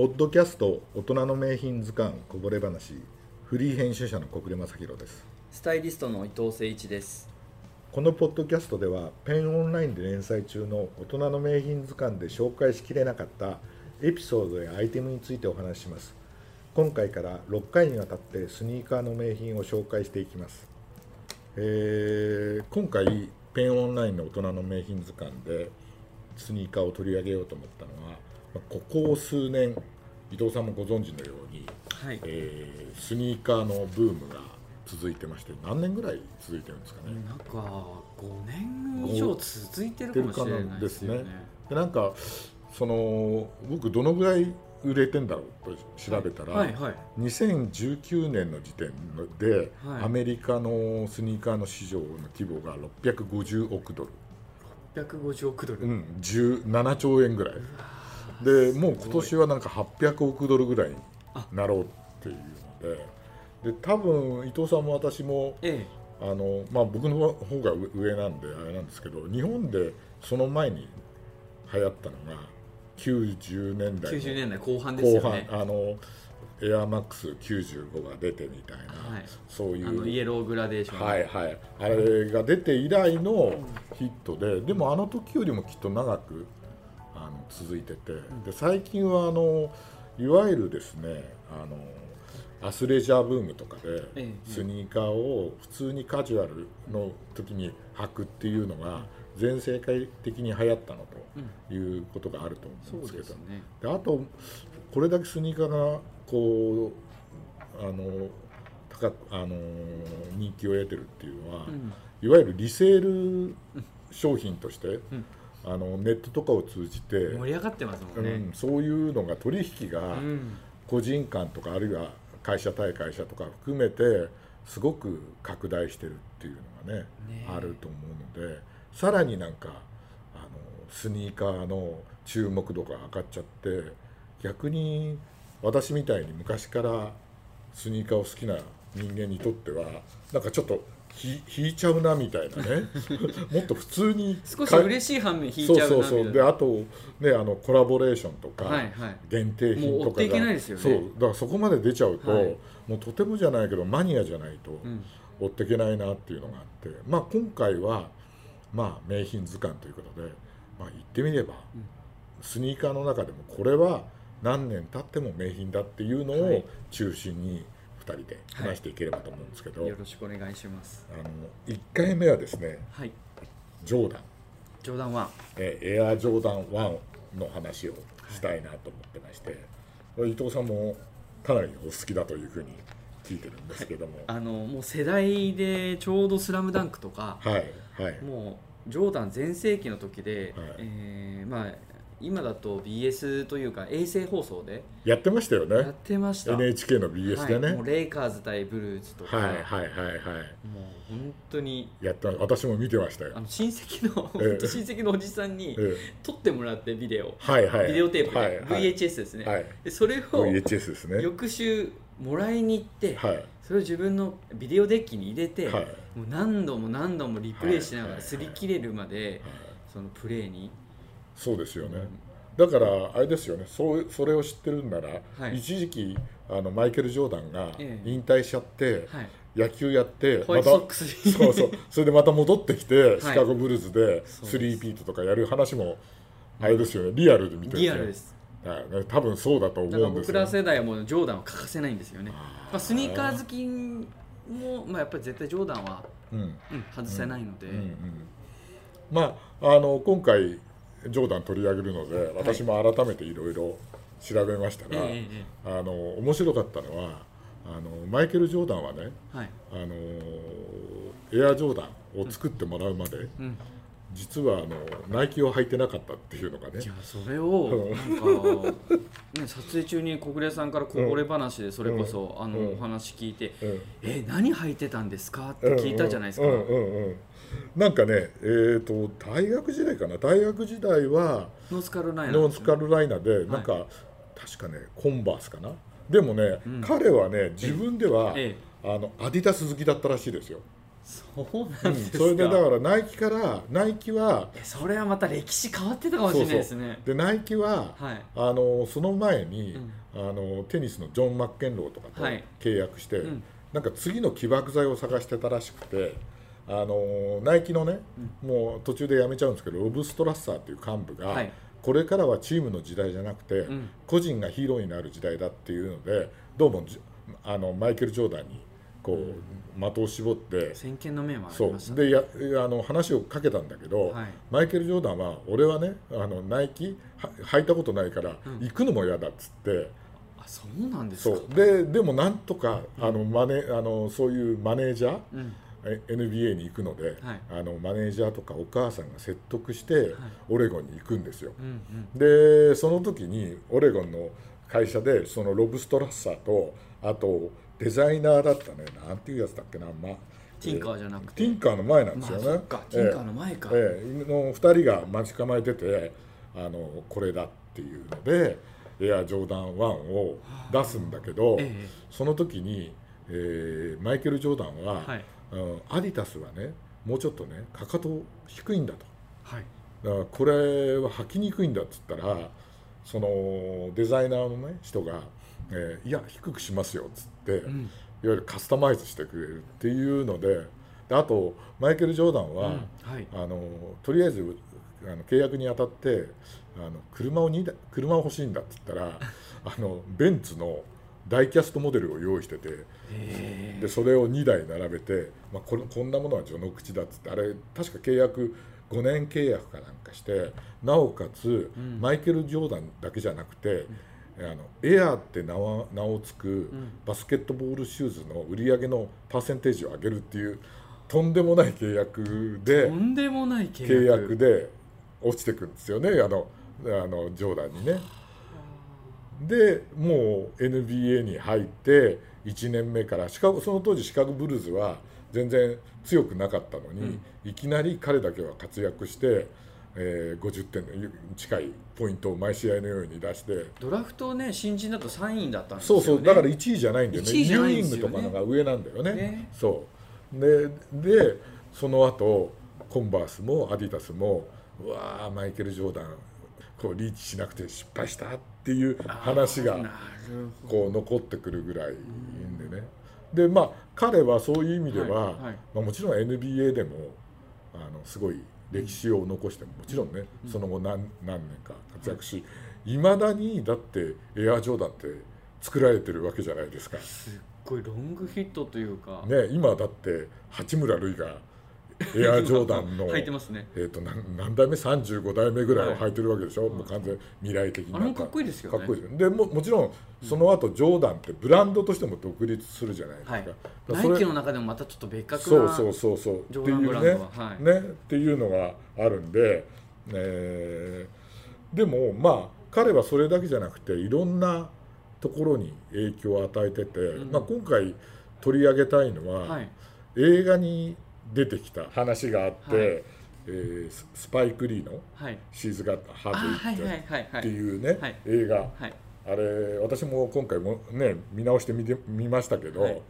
ポッドキャスト大人の名品図鑑こぼれ話フリー編集者の小暮正弘です。スタイリストの伊藤誠一です。このポッドキャストではペンオンラインで連載中の大人の名品図鑑で紹介しきれなかったエピソードやアイテムについてお話しします。今回から6回にわたってスニーカーの名品を紹介していきます、えー今回ペンオンラインの大人の名品図鑑でスニーカーを取り上げようと思ったのはまあここ数年伊藤さんもご存知のように、はい。えースニーカーのブームが続いてまして何年ぐらい続いてるんですかね、なんか5年以上続いてるかもしれないですよね。でなんかその僕どのぐらい売れてんだろうと調べたら、はいはい。2019年の時点で、はい。アメリカのスニーカーの市場の規模が650億ドル、150億ドル、うん、17兆円ぐらいでもう今年はなんか800億ドルぐらいになろうっていうのでで多分伊藤さんも私もえあの、まあ、僕の方が上上なんであれなんですけど日本でその前に流行ったのが90年え代の90年代後半です後半。よねあのエアマックス95が出てみたいな、はい。そういう。あのイエローグラデーション。はいはい。あれが出て以来のヒットででもあの時よりもきっと長く続いててで最近はあのいわゆるですねあのアスレジャーブームとかでええスニーカーを普通にカジュアルの時に履くっていうのが全世界的に流行ったのということがあると思うんですけどですね。であとこれだけスニーカーがこうあの高くあの人気を得てるっていうのは、うん。いわゆるリセール商品として、んあのネットとかを通じて、盛り上がってますもうんね、んそういうのが取引がうん。個人間とかあるいは会社対会社とか含めてすごく拡大してるっていうのがねね。あると思うのでさらになんかあのスニーカーの注目度が上がっちゃって逆に私みたいに昔からスニーカーを好きな人間にとってはなんかちょっとひ引いちゃうなみたいなね。もっと普通に少し嬉しい反面引いちゃうなそうそうそう。であとねあのコラボレーションとか、はいはい。限定品とかが。そう。だからそこまで出ちゃうと、はい。もうとてもじゃないけどマニアじゃないとん。追っていけないなっていうのがあって、まあ今回はまあ名品図鑑ということで、まあ、言ってみれば、スニーカーの中でもこれは何年経っても名品だっていうのをはい。中心に2人で話していければと思うんですけど、よろしくお願いします。あの1回目はですねはい。ジョーダン。冗談はえーエアジョーダン1の話をしたいなと思ってまして、これ伊藤さんもかなりお好きだというふうに聞いてるんですけども、あのもう世代でちょうど「スラムダンクとかはいはい。もうジョーダン全盛期の時で、はい。えーまあ今だと BS というか衛星放送でやってましたよやっねてました、NHK の BS でね、はい、もうレイカーズ対ブルーズとか、はいはいはいはいもう本当にやった私も見てましたよ。あの親戚の、ええ。本当親戚のおじさんにええ。撮ってもらってビデオ、はいはい。ビデオテープで、はいはい。VHS ですね、はい。でそれを VHS ですね。翌週もらいに行って、はい。それを自分のビデオデッキに入れて、はい。もう何度も何度もリプレイしながらはい擦り切れるまで、そのプレーにそうですよね。だからあれですよね。そうそれを知ってるんなら、はい。一時期あのマイケル・ジョーダンがええ。引退しちゃって、はい。野球やってホワイトソックスに。そうそう。それでまた戻ってきて、い。シカゴブルーズでスリーピートとかやる話もあれですよね。リアルで見てるんリアルです。多分そうだと思うんですよ、僕ら世代はもうジョーダンは欠かせないんですよね。まあ、スニーカー好きも、まあ、やっぱり絶対ジョーダンは、うん。うん、外せないので、うんうん。まああの今回ジョーダン取り上げるので私も改めていろいろ調べましたら、えええあの面白かったのはあのマイケル・ジョーダンはねえはい。あのエアジョーダンを作ってもらうまで、うん、実はあのナイキを履いてなかったっていうのがね。じゃあそれをなんか、ね、撮影中に小暮さんからこぼれ話でそれこそ、あのうん。お話聞いてうん「え何履いてたんですか?」って聞いたじゃないですか、うんうんうんうん。なんかね、えー、と大学時代かな。大学時代はノースカロライナ。ノースカロライナでなんか、確かねコンバースかな。でもね、うん。彼はね自分では、ええ。あのアディダス好きだったらしいですよそうなうんんですか、それでだからナイキからナイキはえそれはまた歴史変わってたかもしれないですね。でナイキははい。あのその前に、うん。あのテニスのジョン・マッケンローとかとはい。契約して、うん。なんか次の起爆剤を探してたらしくてあのナイキのね、もう途中で辞めちゃうんですけどロブ・ストラッサーっていう幹部が、はい。これからはチームの時代じゃなくて、ん。個人がヒーローになる時代だっていうのでどうもじあのマイケル・ジョーダンにこう、的を絞って先見の面はあそりましたう。でやあの話をかけたんだけど、はい。マイケル・ジョーダンは俺はねあのナイキは履いたことないから、行くのも嫌だっつって。あそうなんですそかう。ででもなんとかあのマネあのそういうマネージャー、NBA に行くので、はい。あのマネージャーとかお母さんが説得して、オレゴンに行くんですよ。でその時にオレゴンの会社でそのロブ・ストラッサーとあとデザイナーだったね。なんていうやつだっけな、まあ、ティンカーじゃなくて。ティンカーの前なんでますあよね。そっか。ティンカーの前か、ええ。の2人が待ち構えててあのこれだっていうのでエアジョーダン1を出すんだけど、ええ。その時に、えーマイケル・ジョーダンは、はい。うんアディタスはねもうちょっとねかかと低いんだと。はい。だからこれは履きにくいんだっつったらそのデザイナーの、ね、人が、えーいや低くしますよ」っつって、ん。いわゆるカスタマイズしてくれるっていうのでであとマイケル・ジョーダンは、うんはい。あのとりあえずあの契約にあたってあの車を2台車を欲しいんだっつったら あのベンツのダイキャストモデルを用意しててへでそれを2台並べて、まあ、これこんなものは序の口だっつってあれ確か契約5年契約かなんかしてなおかつ、マイケル・ジョーダンだけじゃなくて、あのエアーって名は名をつくバスケットボールシューズの売り上げのパーセンテージを上げるっていうとんでもない契約でとんでもない契契約約で落ちてくるんですよねあのあのジョーダンにね。でもう NBA に入って1年目からシカゴその当時シカゴブルーズは全然強くなかったのに、いきなり彼だけは活躍して、えー50点の近いポイントを毎試合のように出して。ドラフトね新人だと3位だったんですよね。そうそうだから1位じゃないんだよね。1位じゃないんユーイングとかのが上なんだよね。ね。そう。ででその後コンバースもアディダスもうわーマイケル・ジョーダンこうリーチしなくて失敗したっていう話がこう残ってくるぐらいんでね。でまあ彼はそういう意味では、はいはい。まあ、もちろん NBA でもあのすごい歴史を残してももちろんね、その後何何年か活躍しいまだにだってエアジョーダンって作られてるわけじゃないですか。すっごいロングヒットというか、ね、今だって八村塁がエアジョーダンの。履いてますね。えー、と何何代目？35代目ぐらいを履いてるわけでしょ、もう完全未来的なあれもかっこいいですよね。かっこいいですでももちろんその後ジョーダンってブランドとしても独立するじゃないですか,、はい。だかナイキの中でもまたちょっと別格なそうそうそうそう。っていうね。ドは。はい。ね。っていうのがあるんで、えーでもまあ彼はそれだけじゃなくていろんなところに影響を与えてて、まあ、今回取り上げたいのは、はい。映画に出てきた話があって、はい。えーススパイク・リーのはい「シーズ・ガッハあーはいブ・イはいはいはいっていうね、はい。映画。はい。あれ私も今回もね見直して見て見ましたけど、はい。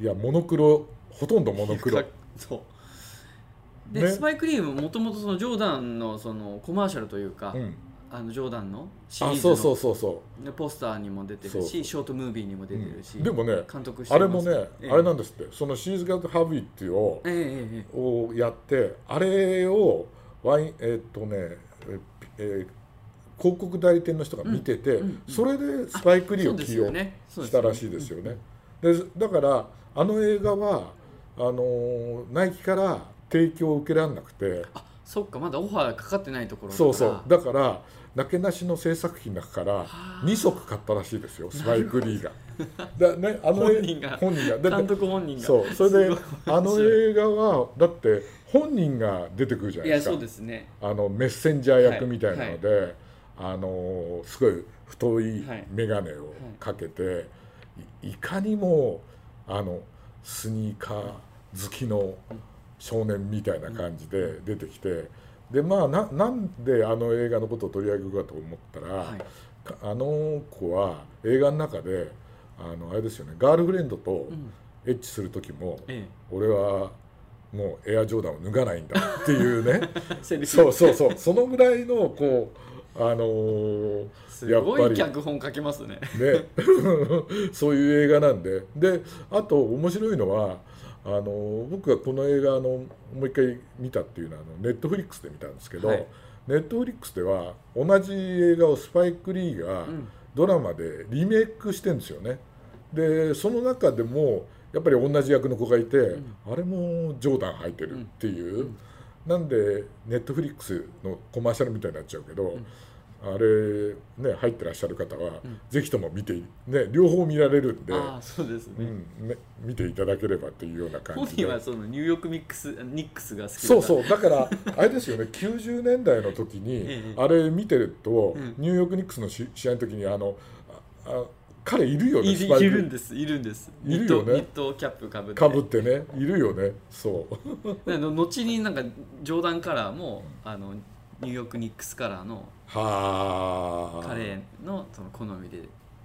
い、やモノクロほとんどモノクロ。かそう。で、ね。スパイクリームもともとそのジョーダンのそのコマーシャルというか、うん、あのジョーダンのシリーズのあそうそうそうそでポスターにも出てるしショートムービーにも出てるし、うんでもね監督してうあれもね、ええ。あれなんですって。その「シーズ・ガッハーブ・イっていうをえええええをやってあれをワインえーっとねええー広告代理店の人が見てて、うんうん。それでスパイク・リーを起用したらしいですよね。でだからあの映画はあのーナイキから提供を受けられなくて。あそっかまだオファーかかってないところだそうから。そうだからなけなしの制作費の中から2足買ったらしいですよスパイク・リーが。だね、あの本人が。本人が。監督本人が。そう。それであの映画はだって本人が出てくるじゃないですか。いやそうですね。あのメッセンジャー役みたいなので、あのすごい太いはい。眼鏡をかけて、いいかにもあのスニーカー好きの少年みたいな感じで出てきてでまあななんであの映画のことを取り上げるかと思ったら、はい。かあの子は映画の中であのあれですよねガールフレンドとうん。エッチする時も、え俺はもうエアジョーダンを脱がないんだっていうね。そうそうそう。そのぐらいのこうあのーすごい脚本書けますね。ね。そういう映画なんで。であと面白いのはあの僕がこの映画あのもう一回見たっていうのはネットフリックスで見たんですけど、はい。ネットフリックスでは同じ映画をスパイク・リーがん。ドラマでリメイクしてるんですよね。でその中でもやっぱり同じ役の子がいて、あれもジョーダン履いてるっていう、なんでネットフリックスのコマーシャルみたいになっちゃうけど、あれね入ってらっしゃる方は、ぜひとも見てね両方見られるんで、ああそうですね、うん、ね見ていただければっていうような感本じで。人はそのニューヨークミックスニックスが好きだそうそう。だから あれですよね。90年代の時に、ええ。あれ見てると、うん。ニューヨークニックスのし試合の時にあのああ彼いるよねいるんです。いるんです。いるよね。ニットキャップかぶって。かぶってね。いるよね。そう。で の後になんかジョーダンカラーもあのニューヨークニックスカラーのはあ。彼のその好みで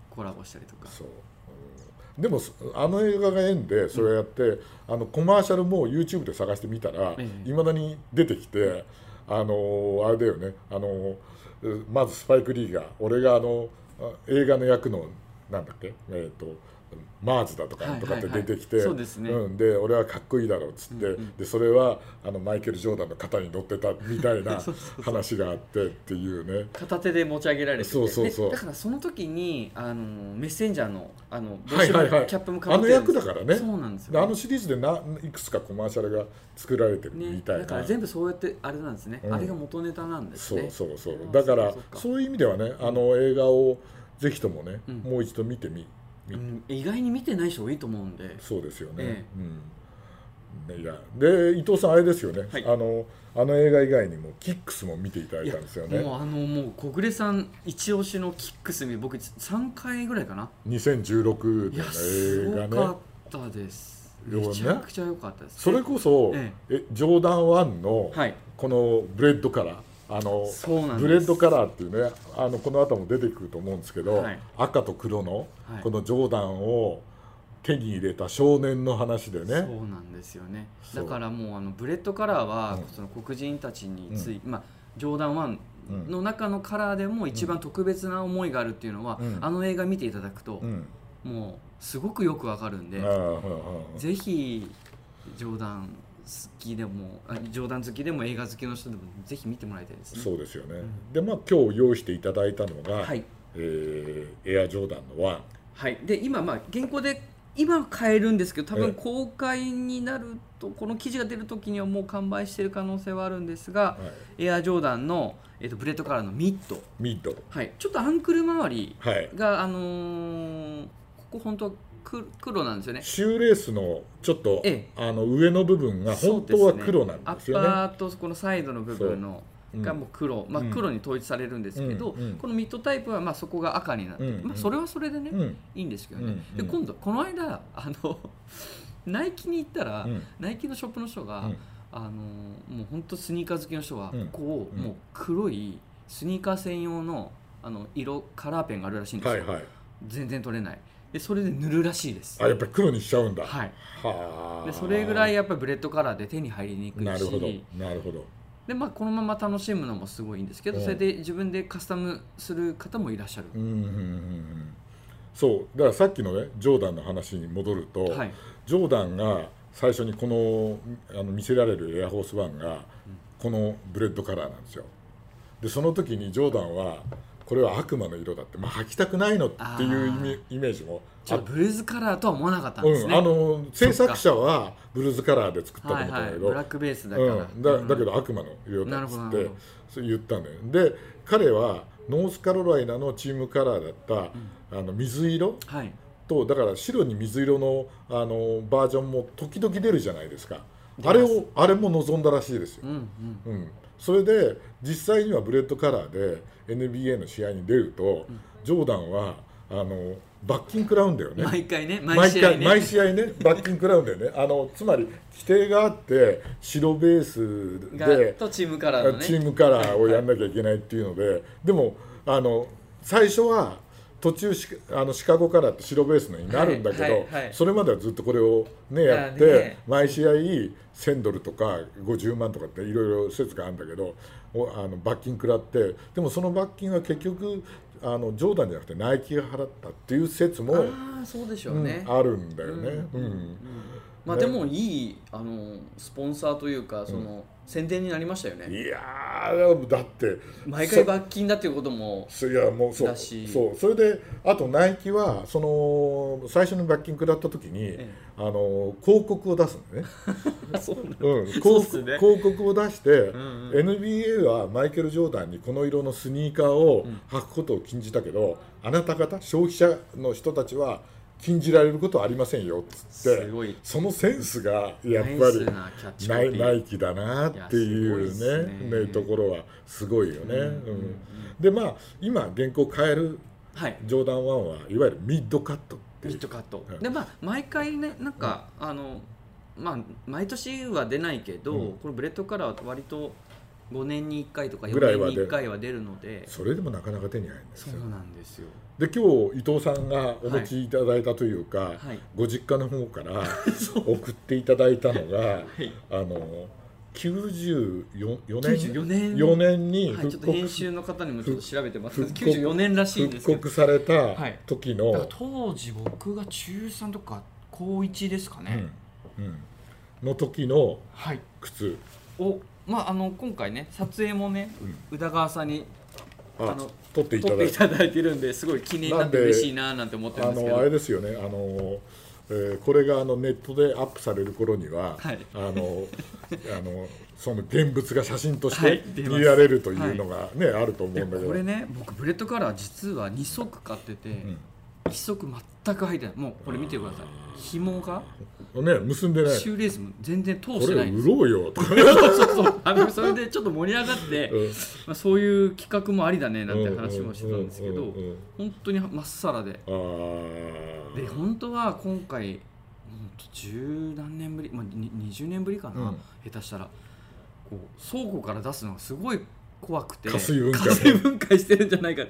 コラボしたりとか。そう、うん。でもそあの映画が縁でそれやって、あのコマーシャルも YouTube で探してみたらええ。いま、未だに出てきてあのあれだよね。あのうまずスパイク・リーが俺があのあ映画の役のなんだっけ？えっ、とマーズだとかはいとかってはいはい出てきて、そうですね。ん、で俺はかっこいいだろうっつって、うんうん。でそれはあのマイケル・ジョーダンの肩に乗ってたみたいな そうそうそう。話があってっていうね。片手で持ち上げられてて。そうそうそう。でだからその時にあのメッセンジャーのあのキャップもかってるんです役だからね。そうなんですでよあのシリーズでないくつかコマーシャルが作られてるみねたいな、だから全部そうやってあれなんですね、うん。あれが元ネタなんですそうねそうそう。あーだからそういう意味ではねあの映画をぜひともね、うん。もう一度見てみみうん意外に見てない人多いと思うんで。そうですよね、えうん。ねいやで伊藤さんあれですよね、はい。あのあの映画以外にもキックスも見ていただいたんですよね。もうあのもう小暮さん一押しのキックス見僕3回ぐらいかな。2016いや年の映画ね。ったです。よね。めちゃくちゃ良かったです。それこそ、ええ。ジョーダン1のはい。このブレッドカラーあのブレッドカラーっていうねあのこの後も出てくると思うんですけど、はい。赤と黒のはい。このジョーダンを手に入れた少年の話でそうねなんですよね。だからもうあのブレッドカラーは、うん。その黒人たちについ、まあジョーダンうん。1の中のカラーでも一番特別な思いがあるっていうのは、うん。あの映画見ていただくと、うん。もうすごくよくわかるんで、ぜひジョーダン好きでもあジョーダン好きでも映画好きの人でもぜひ見てもらいたいですね。そうですよね、ん。でまあ今日用意していただいたのが、はい。えーエアジョーダンの1はい、で今まあ現行で今買えるんですけど多ええ。分公開になるとこの記事が出る時にはもう完売している可能性はあるんですが、はい、エアジョーダンの、えっとブレッドカラーのミッド、ミッド。はい、ちょっとアンクル周りはい。が、あのーここ本当は黒黒なんですよね。シューレースのちょっと、えあの上の部分が本当は黒なんですよね。アッパーとこのサイドの部分のうん。がもう黒、まあ、うん黒に統一されるんですけど、うん。うん。このミッドタイプはまあそこが赤になって、うん。まあ、それはそれでね、うんいいんですけどね、で今度この間あの ナイキに行ったら、うん。ナイキのショップの人が、うん。あのもう本当スニーカー好きの人は、うん。ここをうん。もう黒いスニーカー専用のあの色カラーペンがあるらしいんですよ、はいはい。全然取れないでそれで塗るらしいです。あやっぱり黒にしちゃうんだ。はい。はあ。でそれぐらいやっぱりブレッドカラーで手に入りにくいし。なるほど。なるほど。で、まあ、このまま楽しむのもすごいいいんですけど、うん。それで自分でカスタムする方もいらっしゃる、うんうんうんうん。そう。だからさっきのねジョーダンの話に戻ると、はい。ジョーダンが最初にこのあの見せられるエアフォースワンがこのブレッドカラーなんですよ。でその時にジョーダンはこれは悪魔の色だって、まあ、履きたくないのっていうイメイメージもあブルズカラーとは思わなかったんですね、うん、あの制作者はブルズカラーで作ったと思ったんだけど、はいはい。ブラックベースだから、うん、だだけど悪魔の色だっつってそう言ったんだよ。で彼はノースカロライナのチームカラーだった、あの水色はい。とだから白に水色のあのバージョンも時々出るじゃないですか。あれをあれも望んだらしいですよ。う、んうん。うん、それで実際にはブレッドカラーで NBA の試合に出ると、ジョーダンはあの罰金食らうんだよね。毎回ね毎毎試合ね。回毎試合ね罰金食らうんだよね。あのつまり規定があって白ベースがでとチームカラーのね。チームカラーをやんなきゃいけないっていうのででもあの最初は途中シカあのシカゴカラーって白ベースのになるんだけど、はいはいはい。それまではずっとこれをねやって、ね。毎試合1000ドルとか50万とかっていろいろ説があるんだけどおあの罰金食らってでもその罰金は結局あのジョーダンじゃなくてナイキが払ったっていう説も、ああそうでしょうね、うんあるんだよね。ううんん。ねまあでもいいあのスポンサーというかその、宣伝になりましたよね。いやーだって毎回罰金だっていうこともそいやもうそうそうそれであとナイキはその最初に罰金食らった時に、えあの広告を出す んだよね、そううん、広っすね。広告を出して、んうん。NBA はマイケル・ジョーダンにこの色のスニーカーを履くことを禁じたけど、あなた方消費者の人たちは禁じられることはありませんよっつって。すごい。そのセンスがやっぱりナイー。ナイキだなっていうねすね。ねところはすごいよね。うんでまあ今現行買えるはい。ジョーダン1はいわゆるミッドカットっていう。ミッドカット、うん。でまあ毎回ねなんか、あのまあ毎年は出ないけど、うん。このブレッドカラーは割と5年に1回とか4ぐらいは出る年に1回は出る。のでそれでもなかなか手に入るんですよ。そうなんですよで今日伊藤さんがお持ちいただいたというか、はい。ご実家の方から 送っていただいたのが、はい。あの94 4年94年。4年に復刻,、っと編集の方にもちょっと調べてます復刻94年らしいんで復刻されたはい。時だからの、当時僕が中3とか高1ですかね、うんうん。の時のはい。まああの今回ね撮影もね、宇田川さんにああの取っていた撮っだいて。ていただいてるんですごい記念になって嬉しいななんて思ってるんあですけど。のあれですよね。あの、えーこれがあのネットでアップされる頃には、はい。あの あのその現物が写真としはいて見られるというのがね、あると思うでんだけど。これね僕ブレッドカラー実は2足買ってて、ん1足全く入ってない。もうこれ見てください。紐がね結んでない。シューレースも全然通してないんです。売ろうよ。とか、そうそう。あのそれでちょっと盛り上がって、うん。まあ、そういう企画もありだねなんて話もしてたんですけどうんうんうんうん本当にまっさらで。あー。で本当は今回本当十何年ぶり、まあ、に20年ぶりかな、うん。下手したら。こう倉庫から出すのがすごい怖くて。加水分解加水分解してるんじゃないか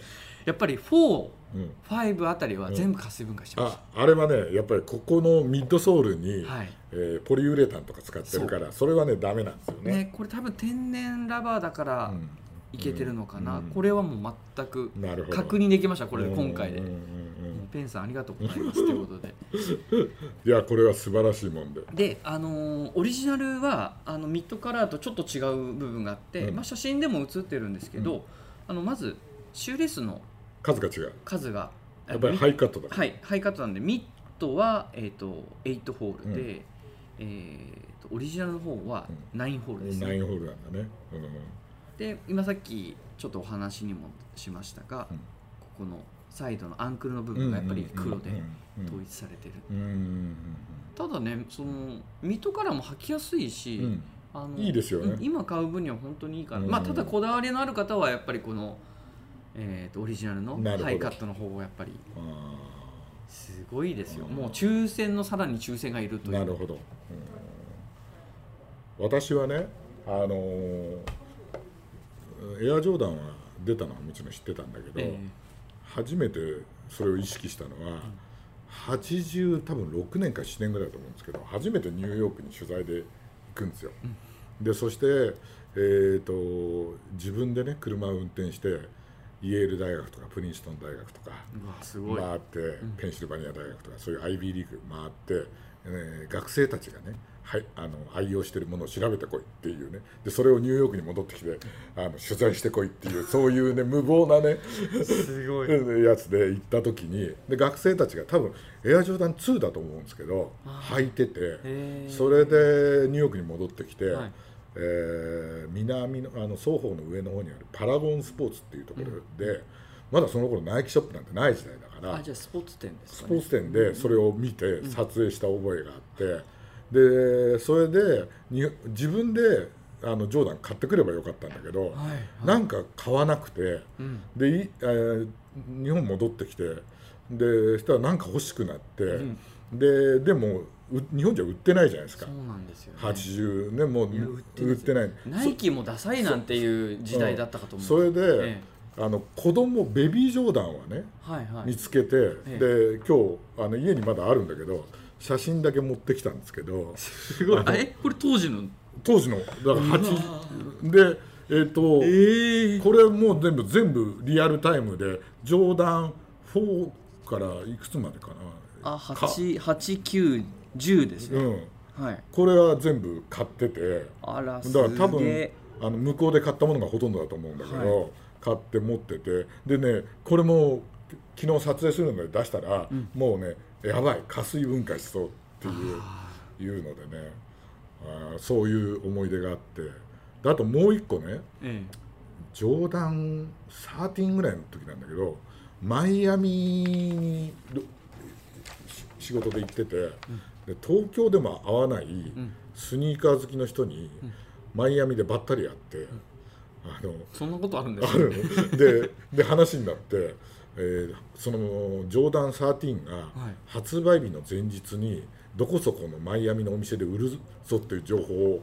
やっぱり4、うん。5あたりは全部加水分解してましああれはねやっぱりここのミッドソールに、た、はい。えーポリウレタンとか使ってるからそれはねダメなんですよね。ね、これ多分天然ラバーだからうんいけてるのかな、うん。これはもう全く確認できましたこれで今回で、うんうんうん。ペンさんありがとうございますということで。いやこれは素晴らしいもんで。で、あのーオリジナルはあのミッドカラーとちょっと違う部分があって、うん。まあ、写真でも写ってるんですけど、うん。あのまずシューレースの数が違う。数が。やっぱりハイカットだはいハイカットなんでミッドは、えー、と8ホールで、えー、とオリジナルの方は9ホールです、ねナインホールなんだね、で今さっきちょっとお話にもしましたが、うん。ここのサイドのアンクルの部分がやっぱり黒で統一されてる、うんうんうんただねそのミッドカラーも履きやすいし、うんうん。あのいいですよね。うん今買う分には本当にいいかな、うん。まあ、ただこだわりのある方はやっぱりこの、えー、とオリジナルのハイカットの方をやっぱり。あすごいですよ。うん。もう抽選のさらに抽選がいるという。ーなるほど、うん。私はねあのーエアジョーダンは出たのはもちろん知ってたんだけど、え初めてそれを意識したのは、80多分6年か7年ぐらいだと思うんですけど初めてニューヨークに取材で行くんですよ、でそして、えー、と自分でね車を運転してイェール大学とかプリンストン大学とか回って、ペンシルバニア大学とかそういう IB リーグ回って、えー学生たちがねはい、あの愛用してるものを調べてこいっていうね。でそれをニューヨークに戻ってきてあの取材してこいっていうそういうね無謀なねすご やつで行った時にで学生たちが多分エアジョーダン2だと思うんですけど履いててへー。それでニューヨークに戻ってきて、はいえー南のあの双方の上の方にあるパラゴンスポーツっていうところで、まだその頃ナイキショップなんてない時代だからあじゃあスポーツ店ですね。ポーツ店でそれを見て撮影した覚えがあって、でそれでに自分であのジョーダン買ってくればよかったんだけど、はいなんか買わなくて。うん。でい、えー日本戻ってきてでしたらなんか欲しくなって、ん。ででもう日本じゃ売ってないじゃないですか。そうなんですよ、ね、80年もう売ってないナイキもダサいなんていう時代だったかと思う。それで、えあの子供ベビージョーダンはねはいはい。見つけて、えで今日あの家にまだあるんだけど写真だけ持ってきたんですけどすごい。あえこれ当時の？当時の。だから8でえっ、と、ええ。これもう全部全部リアルタイムでジョーダン4からいくつまでかな。あ八八九十ですね、うん。はい。これは全部買ってて。あらすだから多分あの向こうで買ったものがほとんどだと思うんだけど、は買って持ってて。でねこれも昨日撮影するので出したら、もうねやばい加水分解しそうっていういうのでね。あーそういう思い出があって。であともう一個ねえジョーダン13ぐらいの時なんだけどマイアミに仕事で行ってて、で東京でも会わないスニーカー好きの人に、マイアミでばったり会って、あのえそんなことあるんですあるの。でで話になって、えーそのジョーダン13がはい。発売日の前日にどこそこのマイアミのお店で売るぞっていう情報を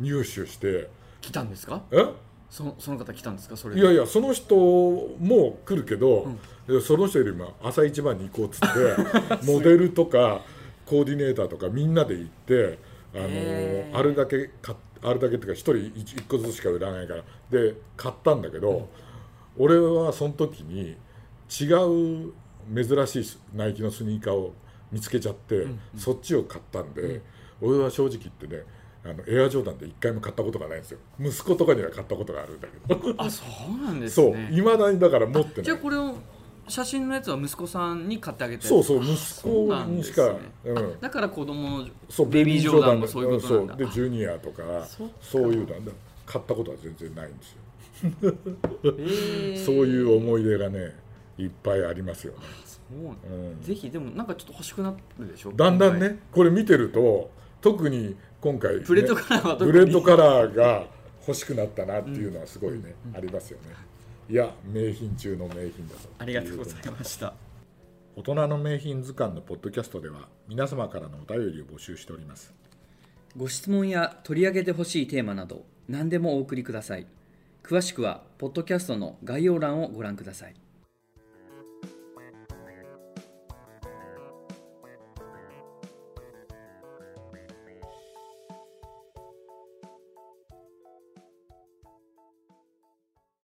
入手して来たんですか？え？そのその方来たんですか？それいやいやその人も来るけど、でその人よりも朝一番に行こうっつって モデルとかコーディネーターとかみんなで行ってあの、あるだけ買っあるだけっていうか一人一一個ずつしか売らないからで買ったんだけど、俺はその時に違う珍しいナイキのスニーカーを見つけちゃって、そっちを買ったんで、俺は正直言ってねあのエアジョーダンで一回も買ったことがないんですよ。息子とかには買ったことがあるんだけど。あそうなんですそうねいまだにだから持ってない。じゃあこれを写真のやつは息子さんに買ってあげてそうそう息子にしかねうん。あだから子供のそうベビージョーダンもそういうことなんだ。そう。でジュニアとかそういうのだ買ったことは全然ないんですよ、えー。そういう思い出がねいっぱいありますよね、そううん。ぜひでもなんかちょっと欲しくなるでしょ？だんだんねこれ見てると特に今回、ね、ブレッドカラーは特にブレッドカラーが欲しくなったなっていうのはすごいね、ありますよねいや名品中の名品だと。ありがとうございました。大人の名品図鑑のポッドキャストでは皆様からのお便りを募集しております。ご質問や取り上げてほしいテーマなど何でもお送りください。詳しくはポッドキャストの概要欄をご覧ください